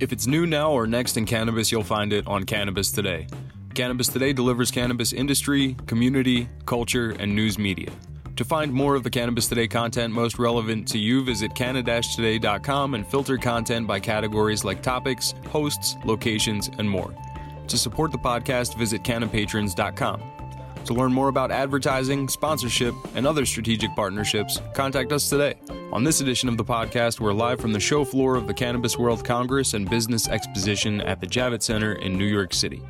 If it's new now or next in cannabis, you'll find it on Cannabis Today. Cannabis Today delivers cannabis industry, community, culture, and news media. To find more of the Cannabis Today content most relevant to you, visit canna-today.com and filter content by categories like topics, hosts, locations, and more. To support the podcast, visit cannapatrons.com. To learn more about advertising, sponsorship, and other strategic partnerships, contact us today. On this edition of the podcast, we're live from the show floor of the Cannabis World Congress and Business Exposition at the Javits Center in New York City.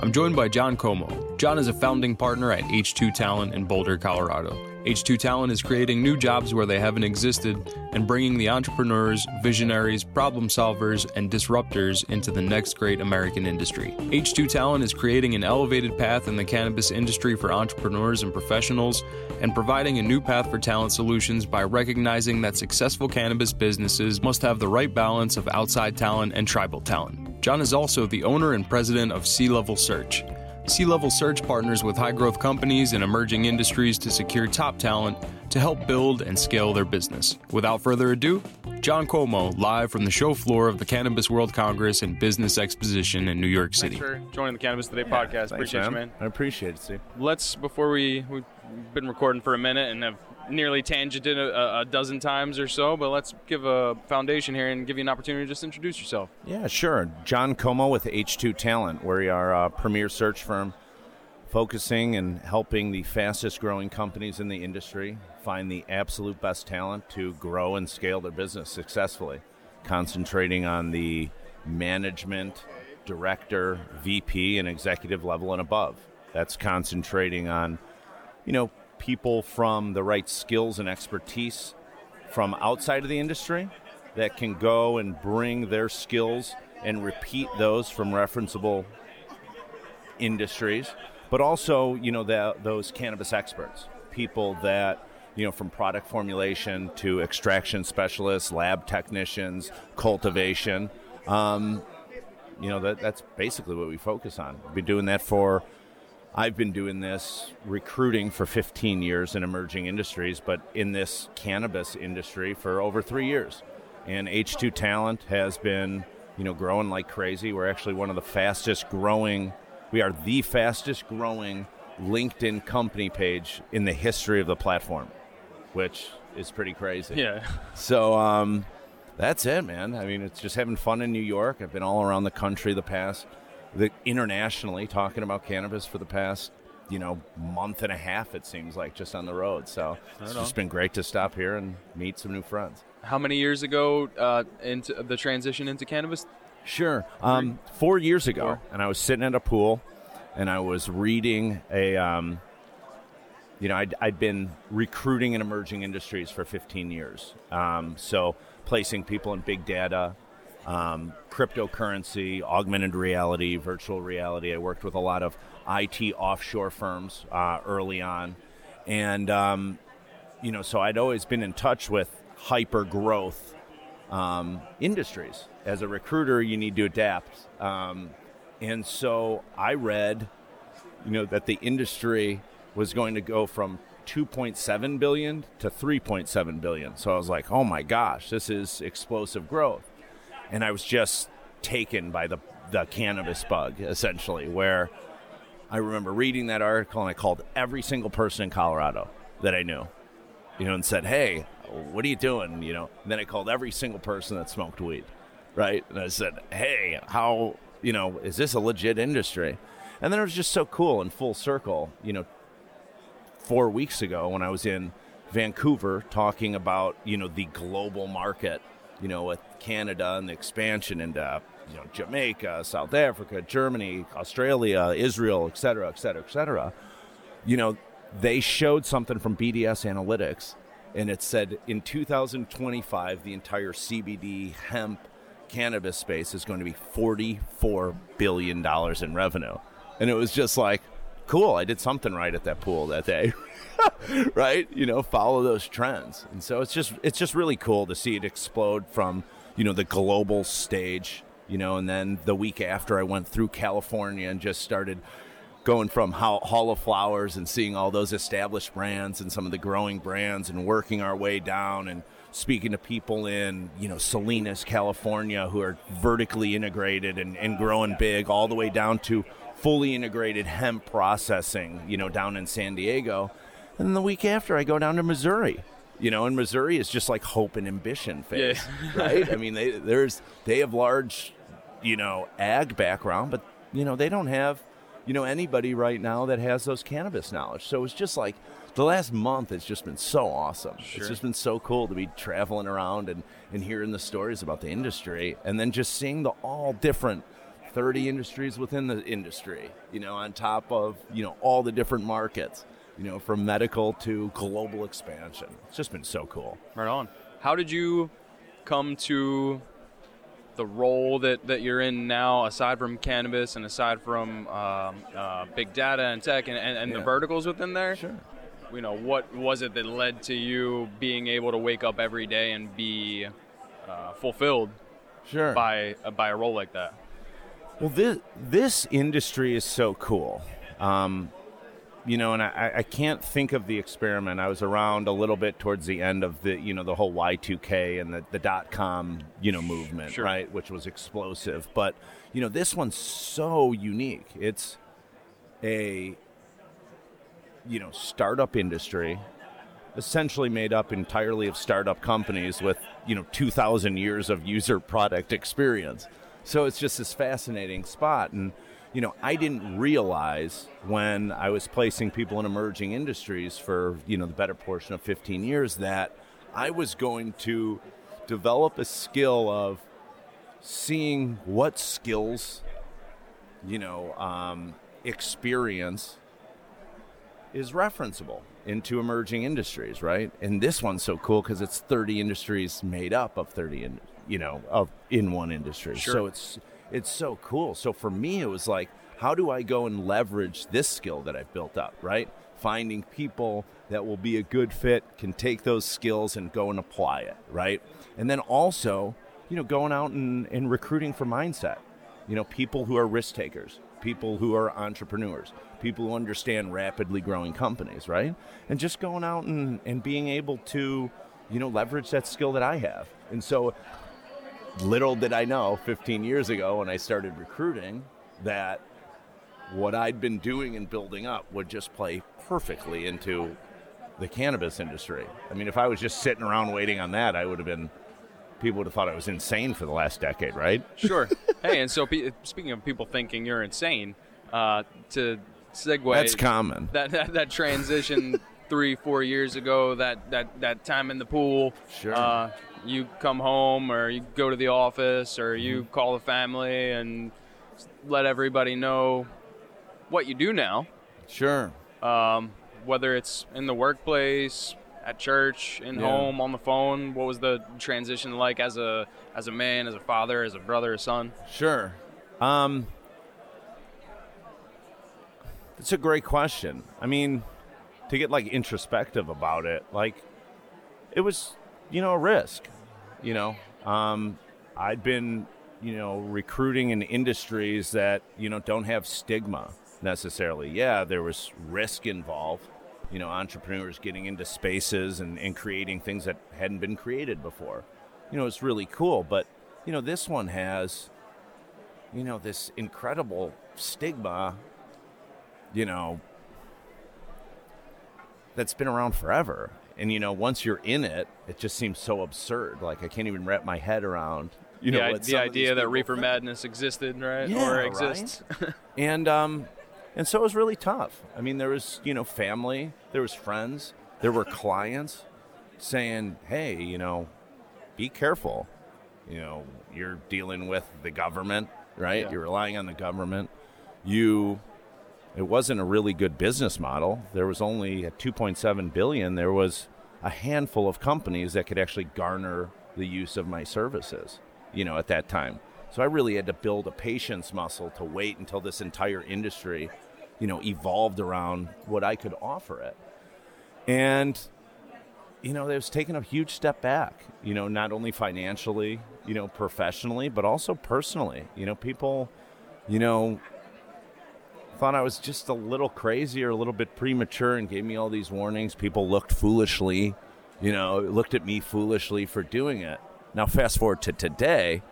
I'm joined by John Comeau. John is a founding partner at H2 Talent in Boulder, Colorado. H2 Talent is creating new jobs where they haven't existed and bringing the entrepreneurs, visionaries, problem solvers, and disruptors into the next great American industry. H2 Talent is creating an elevated path in the cannabis industry for entrepreneurs and professionals and providing a new path for talent solutions by recognizing that successful cannabis businesses must have the right balance of outside talent and tribal talent. John is also the owner and president of C-Level Search. C Level Search partners with high growth companies and emerging industries to secure top talent to help build and scale their business. Without further ado, John Comeau, live from the show floor of the Cannabis World Congress and Business Exposition in New York City. Thanks for joining the Cannabis Today podcast. Thanks, appreciate you, man. I appreciate it, Steve. Let's, before we, we've been recording for a minute and have nearly tangented a, a dozen times or so, but let's give a foundation here and give you an opportunity to just introduce yourself. Yeah, sure. John Comeau with H2 Talent. Where we are a premier search firm focusing and helping the fastest growing companies in the industry find the absolute best talent to grow and scale their business successfully, concentrating on the management, director, VP, and executive level and above. That's concentrating on, you know, people from the right skills and expertise from outside of the industry that can go and bring their skills and repeat those from referenceable industries, but also, you know, the, those cannabis experts, people that, you know, from product formulation to extraction specialists, lab technicians, cultivation. Um, you know, that, that's basically what we focus on. We've been doing that for I've been doing this recruiting for 15 years in emerging industries, but in this cannabis industry for over three years. And H2 Talent has been, you know, growing like crazy. We're actually one of the fastest growing. We are the fastest growing LinkedIn company page in the history of the platform, which is pretty crazy. Yeah. So um, that's it, man. I mean, it's just having fun in New York. I've been all around the country the past the internationally talking about cannabis for the past you know month and a half it seems like just on the road so it's just been great to stop here and meet some new friends How many years ago uh, into the transition into cannabis? Sure um, four years ago Four. and i was sitting at a pool and i was reading a um, you know I'd, I'd been recruiting in emerging industries for 15 years um, so placing people in big data um, cryptocurrency, augmented reality, virtual reality. I worked with a lot of IT offshore firms uh, early on, and um, you know, so I'd always been in touch with hyper growth um, industries. As a recruiter, you need to adapt, um, and so I read, you know, that the industry was going to go from 2.7 billion to 3.7 billion. So I was like, oh my gosh, this is explosive growth and I was just taken by the the cannabis bug essentially where I remember reading that article and I called every single person in Colorado that I knew you know and said hey what are you doing? You know and then I called every single person that smoked weed right? And I said hey how you know is this a legit industry? And then it was just so cool and full circle you know 4 weeks ago when I was in Vancouver talking about you know the global market you know, with Canada and the expansion into you know Jamaica, South Africa, Germany, Australia, Israel, et cetera, et cetera, et cetera. You know, they showed something from BDS Analytics, and it said in 2025 the entire CBD hemp cannabis space is going to be 44 billion dollars in revenue, and it was just like, cool, I did something right at that pool that day. right? You know, follow those trends. And so it's just it's just really cool to see it explode from, you know, the global stage, you know, and then the week after I went through California and just started going from Hall of Flowers and seeing all those established brands and some of the growing brands and working our way down and speaking to people in you know Salinas, California, who are vertically integrated and, and growing big, all the way down to fully integrated hemp processing, you know, down in San Diego. And then the week after, I go down to Missouri. You know, and Missouri is just like hope and ambition phase, Yeah. right? I mean, they there's they have large, you know, ag background, but you know they don't have, you know, anybody right now that has those cannabis knowledge. So it's just like the last month has just been so awesome. Sure. It's just been so cool to be traveling around and and hearing the stories about the industry, and then just seeing the all different 30 industries within the industry, you know, on top of, you know, all the different markets, you know, from medical to global expansion. It's just been so cool. Right on. How did you come to the role that, that you're in now, aside from cannabis and aside from um, uh, big data and tech and, and, and the verticals within there? Sure. You know, what was it that led to you being able to wake up every day and be uh, fulfilled Sure. by uh, by a role like that? Well, this this industry is so cool. Um, you know, and I, I can't think of the experiment. I was around a little bit towards the end of the, you know, the whole Y2K and the, the dot com, you know, movement, Sure. right? Which was explosive. But, you know, this one's so unique. It's a, you know, startup industry, essentially made up entirely of startup companies with, you know, 2,000 years of user product experience. So it's just this fascinating spot. And, you know, I didn't realize when I was placing people in emerging industries for, you know, the better portion of 15 years that I was going to develop a skill of seeing what skills, you know, um, experience is referenceable into emerging industries, right? And this one's so cool because it's 30 industries made up of 30, in, you know, of in one industry. Sure. So it's it's so cool. So for me, it was like, how do I go and leverage this skill that I've built up, right? Finding people that will be a good fit, can take those skills and go and apply it, right? And then also, you know, going out and, and recruiting for mindset you know people who are risk takers people who are entrepreneurs people who understand rapidly growing companies right and just going out and, and being able to you know leverage that skill that i have and so little did i know 15 years ago when i started recruiting that what i'd been doing and building up would just play perfectly into the cannabis industry i mean if i was just sitting around waiting on that i would have been people would have thought i was insane for the last decade right Sure. hey, and so pe- speaking of people thinking you're insane, uh, to segue that's common that, that that transition three four years ago that that that time in the pool Sure. uh, you come home or you go to the office or Mm-hmm. you call the family and let everybody know what you do now sure um, whether it's in the workplace at church in Yeah. home on the phone what was the transition like as a as a man as a father as a brother a son Sure. Um, it's a great question. I mean, to get like introspective about it, like it was, you know, a risk. You know, um, I'd been, you know, recruiting in industries that you know don't have stigma necessarily. Yeah, there was risk involved. You know, entrepreneurs getting into spaces and, and creating things that hadn't been created before. You know, it's really cool. But you know, this one has you know, this incredible stigma, you know, that's been around forever. And, you know, once you're in it, it just seems so absurd. Like, I can't even wrap my head around, you know, the, i- what the some of these idea that reefer think. madness existed right Yeah, or right? exists And, um, and so it was really tough. I mean, there was, you know, family, there was friends, there were clients saying, hey, you know, be careful. You know, you're dealing with the government, right? Yeah. You're relying on the government. You, it wasn't a really good business model. There was only at 2.7 billion. There was a handful of companies that could actually garner the use of my services. You know, at that time. So I really had to build a patience muscle to wait until this entire industry, you know, evolved around what I could offer it. And you know, it was taking a huge step back, you know, not only financially, you know, professionally, but also personally. You know, people, you know, thought I was just a little crazy or a little bit premature and gave me all these warnings. People looked foolishly, you know, looked at me foolishly for doing it. Now, fast forward to today.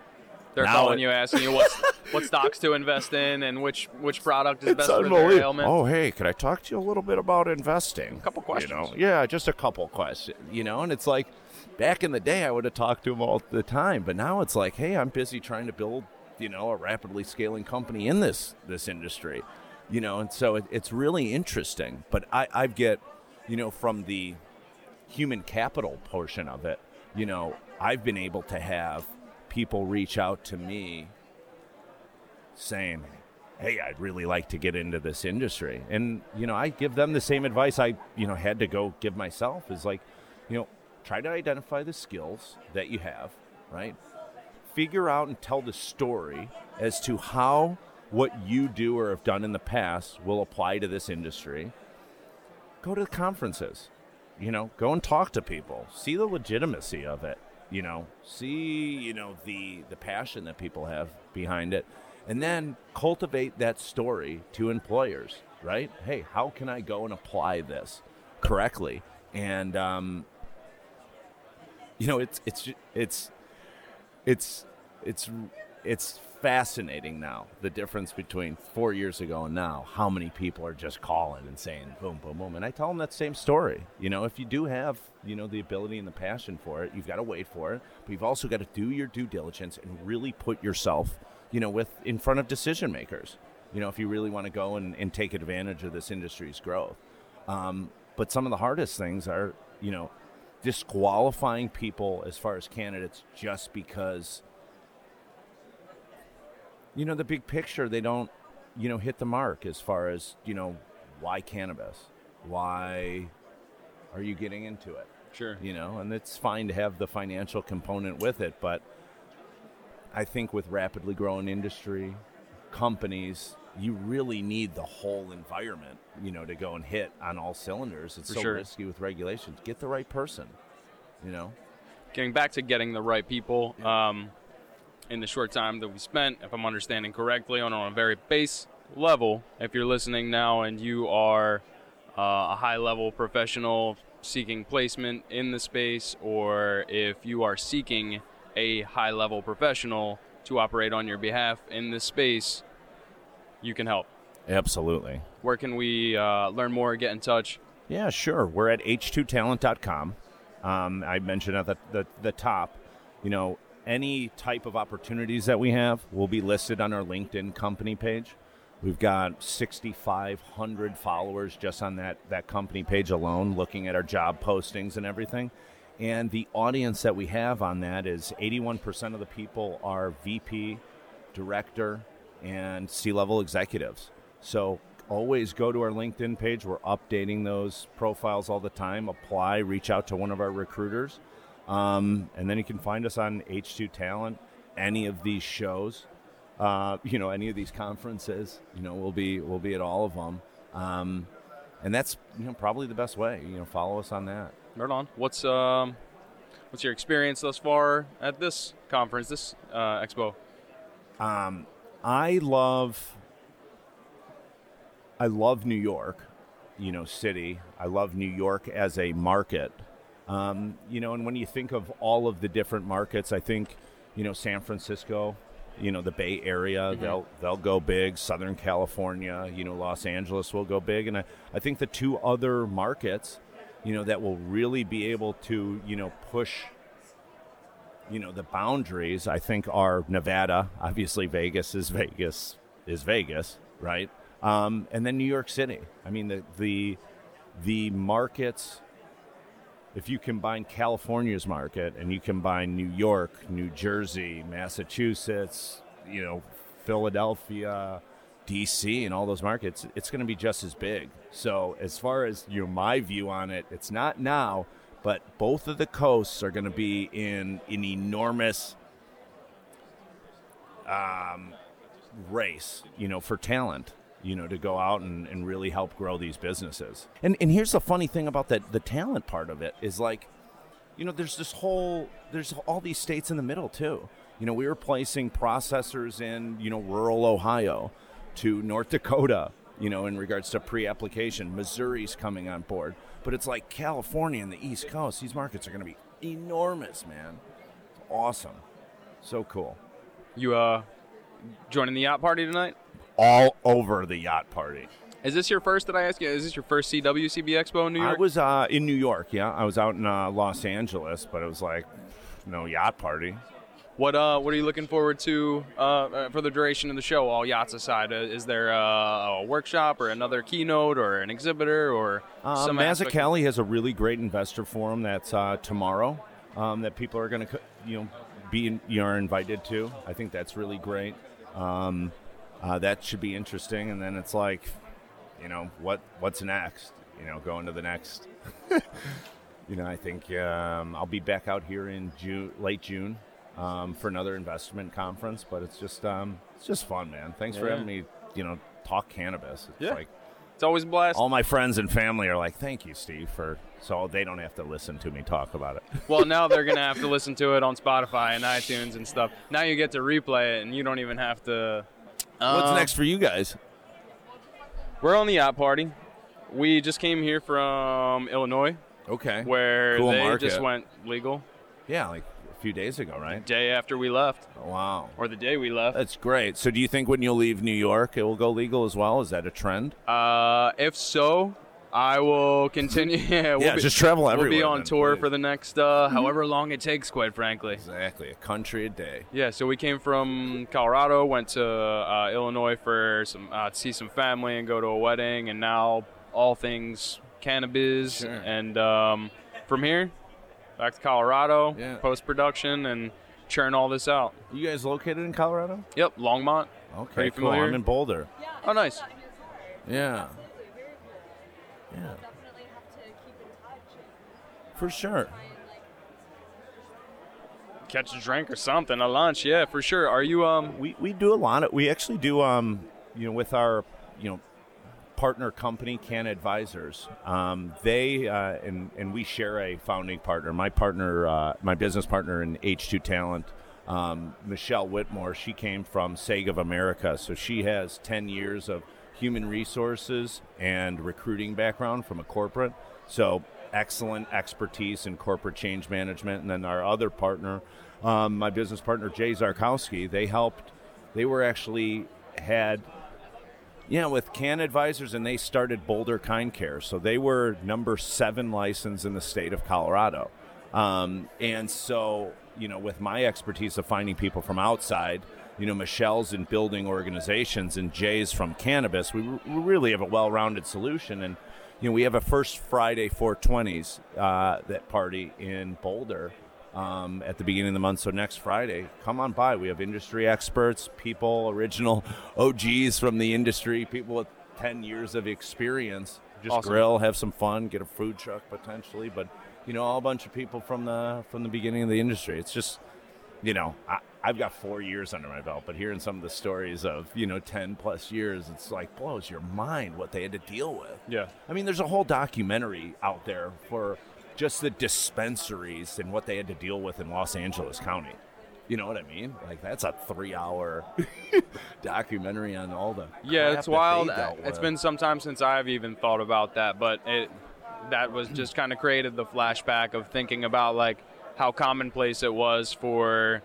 They're calling it- you, asking you what what stocks to invest in and which which product is best for their ailment. Oh, hey, could I talk to you a little bit about investing? A couple questions. You know? Yeah, just a couple questions. You know, and it's like back in the day, I would have talked to him all the time, but now it's like, hey, I'm busy trying to build, you know, a rapidly scaling company in this this industry. You know, and so it, it's really interesting. But I, I get, you know, from the human capital portion of it, you know, I've been able to have people reach out to me saying, "Hey, I'd really like to get into this industry." And you know, I give them the same advice I, you know, had to go give myself is like, you know, try to identify the skills that you have, right? Figure out and tell the story as to how what you do or have done in the past will apply to this industry. Go to conferences. You know, go and talk to people. See the legitimacy of it. You know, see, you know, the the passion that people have behind it. And then cultivate that story to employers, right? Hey, how can I go and apply this correctly? And um, you know, it's it's it's it's it's it's fascinating now the difference between four years ago and now how many people are just calling and saying boom boom boom. And i tell them that same story. You know if you do have you know the ability and the passion for it you've got to wait for it but you've also got to do your due diligence and really put yourself you know with in front of decision makers. You know if you really want to go and, and take advantage of this industry's growth. Um, but some of the hardest things are you know disqualifying people as far as candidates just because you know the big picture they don't you know hit the mark as far as you know why cannabis why are you getting into it Sure. you know and it's fine to have the financial component with it but i think with rapidly growing industry companies you really need the whole environment you know to go and hit on all cylinders it's For so sure. risky with regulations get the right person you know Getting back to getting the right people. Um, in the short time that we spent, if I'm understanding correctly, on, on a very base level, if you're listening now and you are uh, a high level professional seeking placement in the space, or if you are seeking a high level professional to operate on your behalf in this space, you can help. absolutely Where can we uh, learn more, get in touch? Yeah, sure. We're at h2talent.com. Um, I mentioned at the, the, the top, you know, any type of opportunities that we have will be listed on our LinkedIn company page. We've got 6,500 followers just on that, that company page alone, looking at our job postings and everything. And the audience that we have on that is 81% of the people are VP, director, and C level executives. So always go to our LinkedIn page. We're updating those profiles all the time. Apply, reach out to one of our recruiters. Um, and then you can find us on H2 Talent, any of these shows, uh, you know, any of these conferences. You know, we'll be we'll be at all of them, um, and that's you know probably the best way. You know, follow us on that. Right on. What's um, what's your experience thus far at this conference, this uh, expo? Um, I love I love New York, you know, city. I love New York as a market. Um, you know, and when you think of all of the different markets, I think, you know, San Francisco, you know, the Bay Area, they'll they'll go big. Southern California, you know, Los Angeles will go big, and I, I think the two other markets, you know, that will really be able to, you know, push you know the boundaries i think are nevada. Obviously vegas is vegas is vegas right? Um, and then new york city. I mean the the the markets if you combine california's market and you combine new york new jersey massachusetts you know philadelphia dc and all those markets it's going to be just as big. So as far as you know my view on it it's not now but both of the coasts are going to be in an enormous um, race, you know, for talent, you know, to go out and, and really help grow these businesses. And and here's the funny thing about that the talent part of it is like, you know, there's this whole there's all these states in the middle too. You know, we were placing processors in, you know, rural Ohio to North Dakota, you know, in regards to pre-application. Missouri's coming on board. But it's like California and the East Coast. These markets are going to be enormous, man. It's awesome. So cool. You uh joining the yacht party tonight? All over the yacht party. Is this your first? Did I ask you? Is this your first CWCB Expo in New York? I was uh, in New York, yeah. I was out in uh, Los Angeles, but it was like no yacht party. What uh, what are you looking forward to uh, uh, for the duration of the show? All yachts aside, uh, is there uh, a workshop or another keynote or an exhibitor or Uh, some Mazzucchelli has a really great investor forum that's uh, tomorrow um, that people are going to you know be in, you are invited to. I think that's really great. Um, uh, that should be interesting. And then it's like, you know, what what's next? You know, going to the next. you know, I think um, I'll be back out here in June, late June, um, for another investment conference. But it's just um, it's just fun, man. Thanks for having me. You know, talk cannabis. It's Yeah. like It's always a blast. all my friends and family are like, "Thank you, Steve," for so they don't have to listen to me talk about it. well, now they're gonna have to listen to it on Spotify and iTunes and stuff. Now you get to replay it, and you don't even have to. What's Um, next for you guys? We're on the yacht party. We just came here from Illinois, Okay, where Cool they market. just went legal yeah, like a few days ago, right? day after we left, Wow, or the day we left. that's great. So, do you think when you leave New York, it will go legal as well? Is that a trend? Uh, if so, I will continue. yeah, we'll yeah, be, just travel everywhere. We'll be on then, tour please. for the next uh, however long it takes, quite frankly. exactly a country a day. Yeah, so we came from Colorado, went to uh, Illinois for some uh, to see some family and go to a wedding, and now all things cannabis. Sure. And um, from here, back to Colorado, Yeah. post production, and churn all this out. You guys located in Colorado? Yep, Longmont. Okay, cool. familiar? I'm in Boulder. Oh, nice. Yeah, yeah, definitely have to keep in touch. for sure. Catch a drink or something, a lunch. Yeah, for sure. Are you um? We we do a lot of. We actually do um, you know, with our you know partner company, Canna Advisors. Um, they uh, and and we share a founding partner. My partner, uh, my business partner in H2 Talent, um, Michelle Whitmore. She came from Sega of America, so she has ten years of human resources and recruiting background from a corporate. So excellent expertise in corporate change management. And then our other partner, um, my business partner Jay Czarkowski, they helped. They were actually had yeah, with Canna Advisors, and they started Boulder Kind Care. So they were number seven license in the state of Colorado. Um, and so, you know, with my expertise of finding people from outside, you know, Michelle's in building organizations and Jay's from cannabis, we, we really have a well rounded solution. And, you know, we have a first Friday 420s, uh, that party in Boulder um, at the beginning of the month. So next Friday, come on by. We have industry experts, people, original OGs from the industry, people with 10 years of experience. Just Awesome. grill, have some fun, get a food truck potentially, but you know, all a bunch of people from the from the beginning of the industry. It's just, you know, I, I've got four years under my belt, but hearing some of the stories of you know 10 plus years, it's like blows your mind what they had to deal with. Yeah. I mean, there's a whole documentary out there for just the dispensaries and what they had to deal with in Los Angeles County. You know what I mean? Like that's a three-hour documentary on all the Yeah, it's wild. It's been some time since I've even thought about that, but it that was just kind of created the flashback of thinking about like how commonplace it was for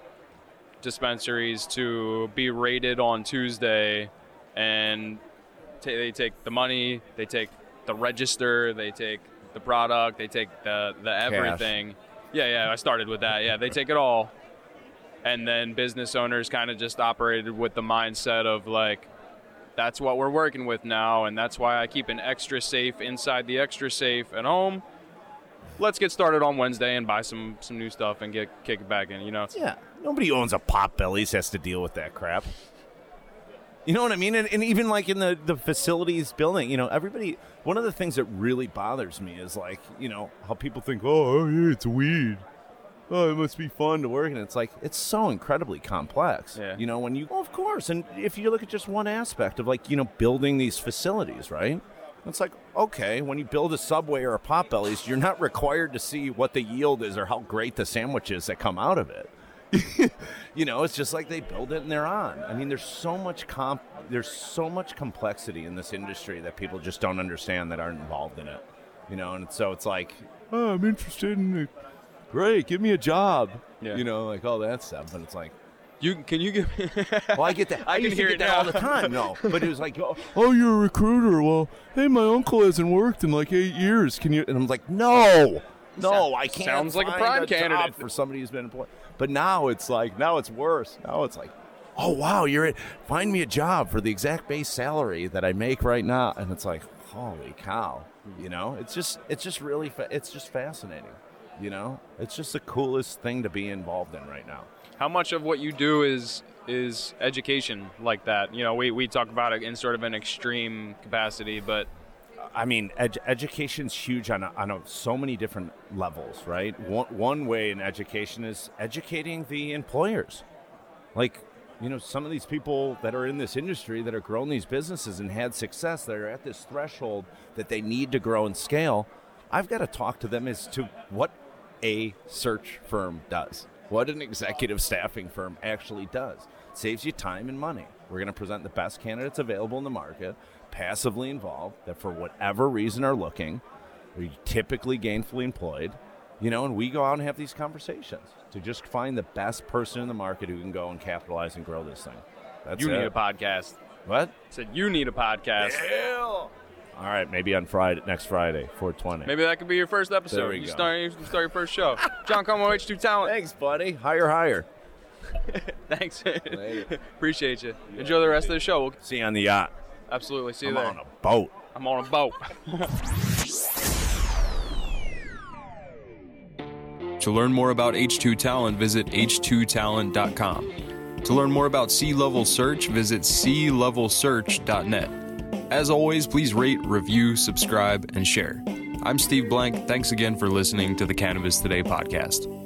dispensaries to be raided on Tuesday and ta they take the money, they take the register, they take the product, they take the the everything. Yeah, yeah, I started with that. Yeah, they take it all. And then business owners kind of just operated with the mindset of like that's what we're working with now and that's why I keep an extra safe inside the extra safe at home. Let's get started on Wednesday and buy some some new stuff and get kick it back in, you know. Yeah, nobody who owns a pot bellies has to deal with that crap. You know what I mean? And, and even like in the, the facilities building, you know, everybody, one of the things that really bothers me is like, you know, how people think, oh, oh yeah, it's weed. Oh, it must be fun to work. And it's like, it's so incredibly complex. Yeah. You know, when you, well, of course. And if you look at just one aspect of like, you know, building these facilities, right? It's like, okay, when you build a Subway or a Potbellies, you're not required to see what the yield is or how great the sandwich is that come out of it. you know, it's just like they build it and they're on. I mean, there's so much comp, there's so much complexity in this industry that people just don't understand that aren't involved in it. You know, and so it's like, oh, I'm interested in it. Great, give me a job. Yeah. You know, like all that stuff. But it's like, You can you give? Me? well, I get that. I I, can hear get that all the time. No, but it was like, oh, you're a recruiter. Well, hey, my uncle hasn't worked in like eight years. Can you? And I'm like, no, no, I can't. Sounds like a prime job candidate. for somebody who's been employed. But now it's like, now it's worse. Now it's like, oh wow, you're it. Find me a job for the exact base salary that I make right now, and it's like, holy cow. You know, it's just, it's just really, fa- it's just fascinating. You know, it's just the coolest thing to be involved in right now. How much of what you do is is education like that? You know, we, we talk about it in sort of an extreme capacity, but I mean, ed- education's huge on, a, on a, so many different levels, right? One, one way in education is educating the employers. Like, you know, some of these people that are in this industry that are growing these businesses and had success, that are at this threshold that they need to grow and scale. I've got to talk to them as to what a search firm does, what an executive staffing firm actually does. saves you time and money. We're going to present the best candidates available in the market, passively involved, that for whatever reason are looking, are typically gainfully employed, you know, and we go out and have these conversations to just find the best person in the market who can go and capitalize and grow this thing. That's you it. need a podcast. What? I said you need a podcast. All right, maybe on Friday, next Friday, 420. Maybe that could be your first episode. There we you go. start you start your first show. John Comeau H2 Talent. Thanks, buddy. Higher, higher. Thanks. Appreciate you. Enjoy the rest of the show. We'll See you on the yacht. absolutely see you I'm there. on a boat. I'm on a boat. To learn more about H2 Talent, visit h2talent.com. To learn more about C Level Search, visit clevelsearch.net. As always, please rate, review, subscribe, and share. I'm Steve Blank. Thanks again for listening to the Cannabis Today podcast.